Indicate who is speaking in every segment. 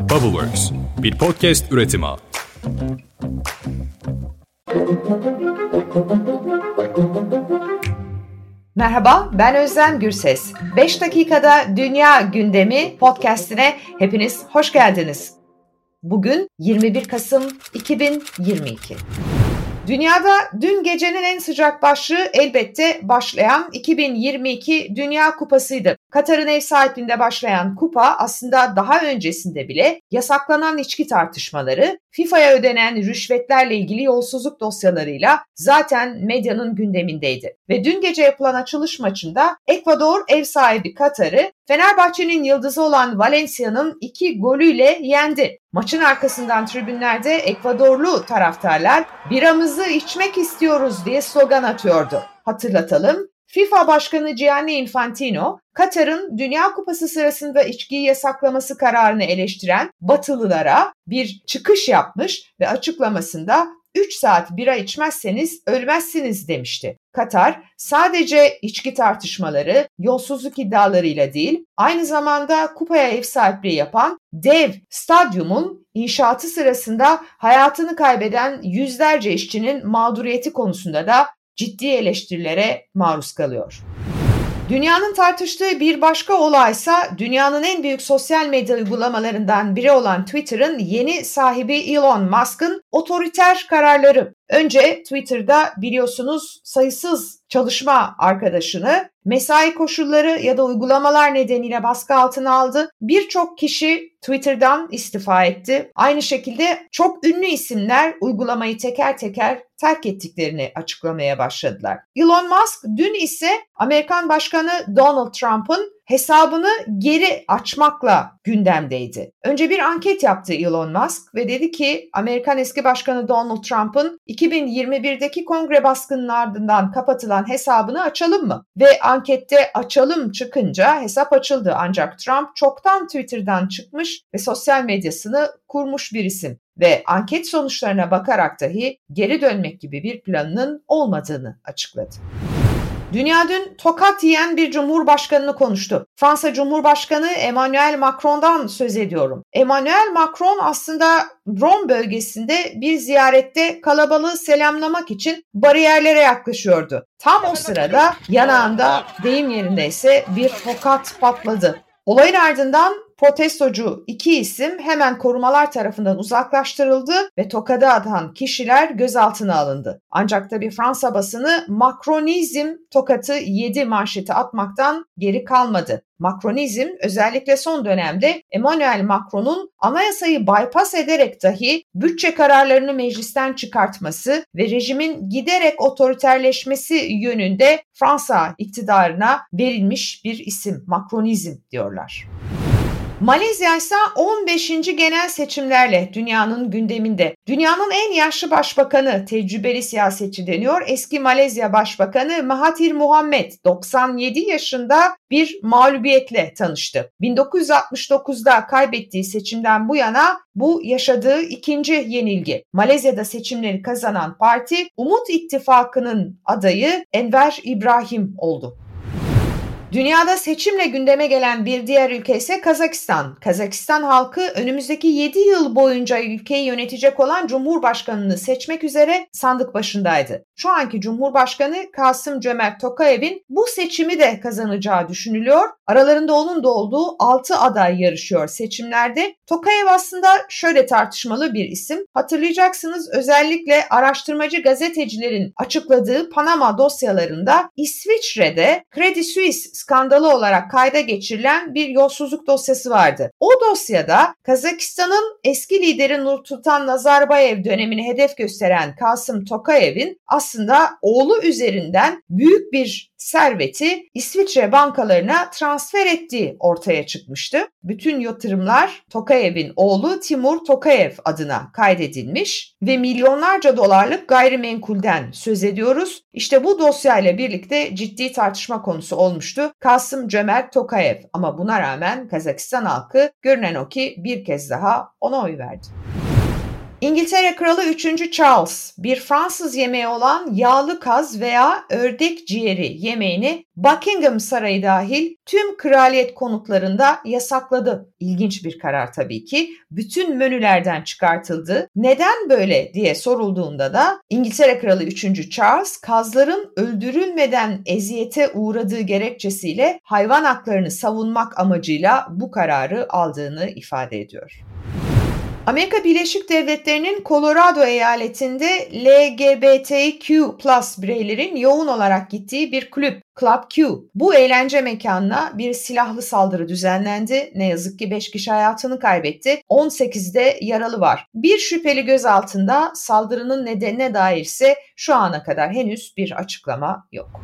Speaker 1: Bubbleworks, bir podcast üretimi.
Speaker 2: Merhaba, ben Özlem Gürses. 5 dakikada Dünya Gündemi podcastine hepiniz hoş geldiniz. Bugün 21 Kasım 2022. Dünyada dün gecenin en sıcak başlığı elbette başlayan 2022 Dünya Kupası'ydı. Katar'ın ev sahipliğinde başlayan kupa aslında daha öncesinde bile yasaklanan içki tartışmaları, FIFA'ya ödenen rüşvetlerle ilgili yolsuzluk dosyalarıyla zaten medyanın gündemindeydi. Ve dün gece yapılan açılış maçında Ekvador ev sahibi Katar'ı Fenerbahçe'nin yıldızı olan Valencia'nın iki golüyle yendi. Maçın arkasından tribünlerde Ekvadorlu taraftarlar biramızı içmek istiyoruz diye slogan atıyordu. Hatırlatalım, FIFA Başkanı Gianni Infantino, Katar'ın Dünya Kupası sırasında içkiyi yasaklaması kararını eleştiren Batılılara bir çıkış yapmış ve açıklamasında 3 saat bira içmezseniz ölmezsiniz demişti. Katar sadece içki tartışmaları, yolsuzluk iddialarıyla değil, aynı zamanda kupaya ev sahipliği yapan dev stadyumun inşaatı sırasında hayatını kaybeden yüzlerce işçinin mağduriyeti konusunda da ciddi eleştirilere maruz kalıyor. Dünyanın tartıştığı bir başka olaysa dünyanın en büyük sosyal medya uygulamalarından biri olan Twitter'ın yeni sahibi Elon Musk'ın otoriter kararları. Önce Twitter'da biliyorsunuz sayısız çalışma arkadaşını mesai koşulları ya da uygulamalar nedeniyle baskı altına aldı. Birçok kişi Twitter'dan istifa etti. Aynı şekilde çok ünlü isimler uygulamayı teker teker terk ettiklerini açıklamaya başladılar. Elon Musk dün ise Amerikan Başkanı Donald Trump'ın hesabını geri açmakla gündemdeydi. Önce bir anket yaptı Elon Musk ve dedi ki Amerikan eski başkanı Donald Trump'ın 2021'deki kongre baskının ardından kapatılan hesabını açalım mı? Ve ankette açalım çıkınca hesap açıldı ancak Trump çoktan Twitter'dan çıkmış ve sosyal medyasını kurmuş bir isim ve anket sonuçlarına bakarak dahi geri dönmek gibi bir planının olmadığını açıkladı. Dünya dün tokat yiyen bir cumhurbaşkanını konuştu. Fransa Cumhurbaşkanı Emmanuel Macron'dan söz ediyorum. Emmanuel Macron aslında Rom bölgesinde bir ziyarette kalabalığı selamlamak için bariyerlere yaklaşıyordu. Tam o sırada yanağında deyim yerindeyse bir tokat patladı. Olayın ardından protestocu iki isim hemen korumalar tarafından uzaklaştırıldı ve tokada atan kişiler gözaltına alındı. Ancak tabi Fransa basını Macronizm tokatı 7 manşeti atmaktan geri kalmadı. Macronizm özellikle son dönemde Emmanuel Macron'un anayasayı bypass ederek dahi bütçe kararlarını meclisten çıkartması ve rejimin giderek otoriterleşmesi yönünde Fransa iktidarına verilmiş bir isim. Macronizm diyorlar. Malezya ise 15. genel seçimlerle dünyanın gündeminde. Dünyanın en yaşlı başbakanı, tecrübeli siyasetçi deniyor. Eski Malezya Başbakanı Mahathir Muhammed 97 yaşında bir mağlubiyetle tanıştı. 1969'da kaybettiği seçimden bu yana bu yaşadığı ikinci yenilgi. Malezya'da seçimleri kazanan parti Umut İttifakı'nın adayı Enver İbrahim oldu. Dünyada seçimle gündeme gelen bir diğer ülke ise Kazakistan. Kazakistan halkı önümüzdeki 7 yıl boyunca ülkeyi yönetecek olan Cumhurbaşkanını seçmek üzere sandık başındaydı. Şu anki Cumhurbaşkanı Kasım Cömert Tokayev'in bu seçimi de kazanacağı düşünülüyor. Aralarında onun da olduğu 6 aday yarışıyor seçimlerde. Tokayev aslında şöyle tartışmalı bir isim. Hatırlayacaksınız özellikle araştırmacı gazetecilerin açıkladığı Panama dosyalarında İsviçre'de Credit Suisse skandalı olarak kayda geçirilen bir yolsuzluk dosyası vardı. O dosyada Kazakistan'ın eski lideri Nursultan Nazarbayev dönemini hedef gösteren Kasım Tokayev'in aslında oğlu üzerinden büyük bir serveti İsviçre bankalarına transfer ettiği ortaya çıkmıştı. Bütün yatırımlar Tokayev'in oğlu Timur Tokayev adına kaydedilmiş ve milyonlarca dolarlık gayrimenkulden söz ediyoruz. İşte bu dosyayla birlikte ciddi tartışma konusu olmuştu. Kasım Cömert Tokayev ama buna rağmen Kazakistan halkı görünen o ki bir kez daha ona oy verdi. İngiltere Kralı 3. Charles bir Fransız yemeği olan yağlı kaz veya ördek ciğeri yemeğini Buckingham Sarayı dahil tüm kraliyet konutlarında yasakladı. İlginç bir karar tabii ki. Bütün menülerden çıkartıldı. Neden böyle diye sorulduğunda da İngiltere Kralı 3. Charles kazların öldürülmeden eziyete uğradığı gerekçesiyle hayvan haklarını savunmak amacıyla bu kararı aldığını ifade ediyor. Amerika Birleşik Devletleri'nin Colorado eyaletinde LGBTQ bireylerin yoğun olarak gittiği bir kulüp Club Q. Bu eğlence mekanına bir silahlı saldırı düzenlendi. Ne yazık ki 5 kişi hayatını kaybetti. 18'de yaralı var. Bir şüpheli gözaltında saldırının nedenine dair ise şu ana kadar henüz bir açıklama yok.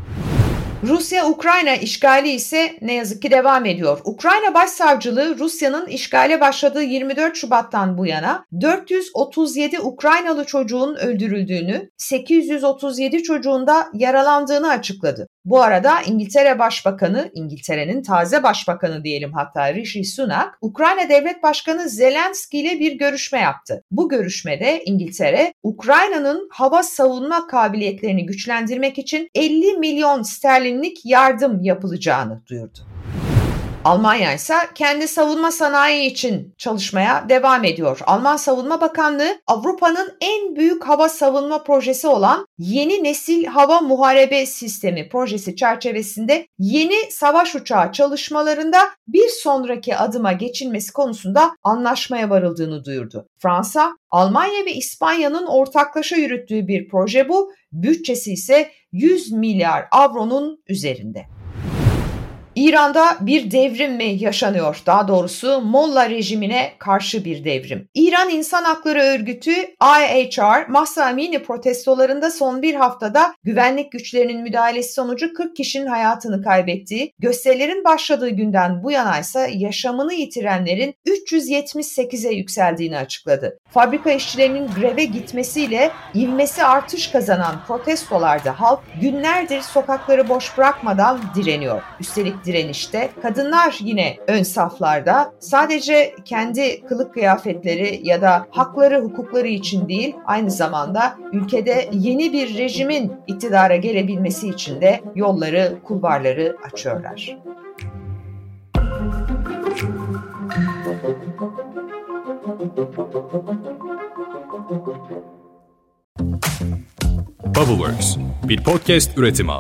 Speaker 2: Rusya-Ukrayna işgali ise ne yazık ki devam ediyor. Ukrayna Başsavcılığı Rusya'nın işgale başladığı 24 Şubat'tan bu yana 437 Ukraynalı çocuğun öldürüldüğünü, 837 çocuğun da yaralandığını açıkladı. Bu arada İngiltere Başbakanı, İngiltere'nin taze başbakanı diyelim hatta Rishi Sunak, Ukrayna Devlet Başkanı Zelenski ile bir görüşme yaptı. Bu görüşmede İngiltere, Ukrayna'nın hava savunma kabiliyetlerini güçlendirmek için 50 milyon sterlinlik yardım yapılacağını duyurdu. Almanya ise kendi savunma sanayi için çalışmaya devam ediyor. Alman Savunma Bakanlığı Avrupa'nın en büyük hava savunma projesi olan Yeni Nesil Hava Muharebe Sistemi projesi çerçevesinde yeni savaş uçağı çalışmalarında bir sonraki adıma geçilmesi konusunda anlaşmaya varıldığını duyurdu. Fransa, Almanya ve İspanya'nın ortaklaşa yürüttüğü bir proje bu. Bütçesi ise 100 milyar avronun üzerinde. İran'da bir devrim mi yaşanıyor? Daha doğrusu Molla rejimine karşı bir devrim. İran İnsan Hakları Örgütü IHR, Mahsa Amini protestolarında son bir haftada güvenlik güçlerinin müdahalesi sonucu 40 kişinin hayatını kaybettiği, gösterilerin başladığı günden bu yana ise yaşamını yitirenlerin 378'e yükseldiğini açıkladı. Fabrika işçilerinin greve gitmesiyle ivmesi artış kazanan protestolarda halk günlerdir sokakları boş bırakmadan direniyor. Üstelik direnişte. Kadınlar yine ön saflarda. Sadece kendi kılık kıyafetleri ya da hakları, hukukları için değil, aynı zamanda ülkede yeni bir rejimin iktidara gelebilmesi için de yolları, kulvarları açıyorlar.
Speaker 1: Bubbleworks, bir podcast üretimi.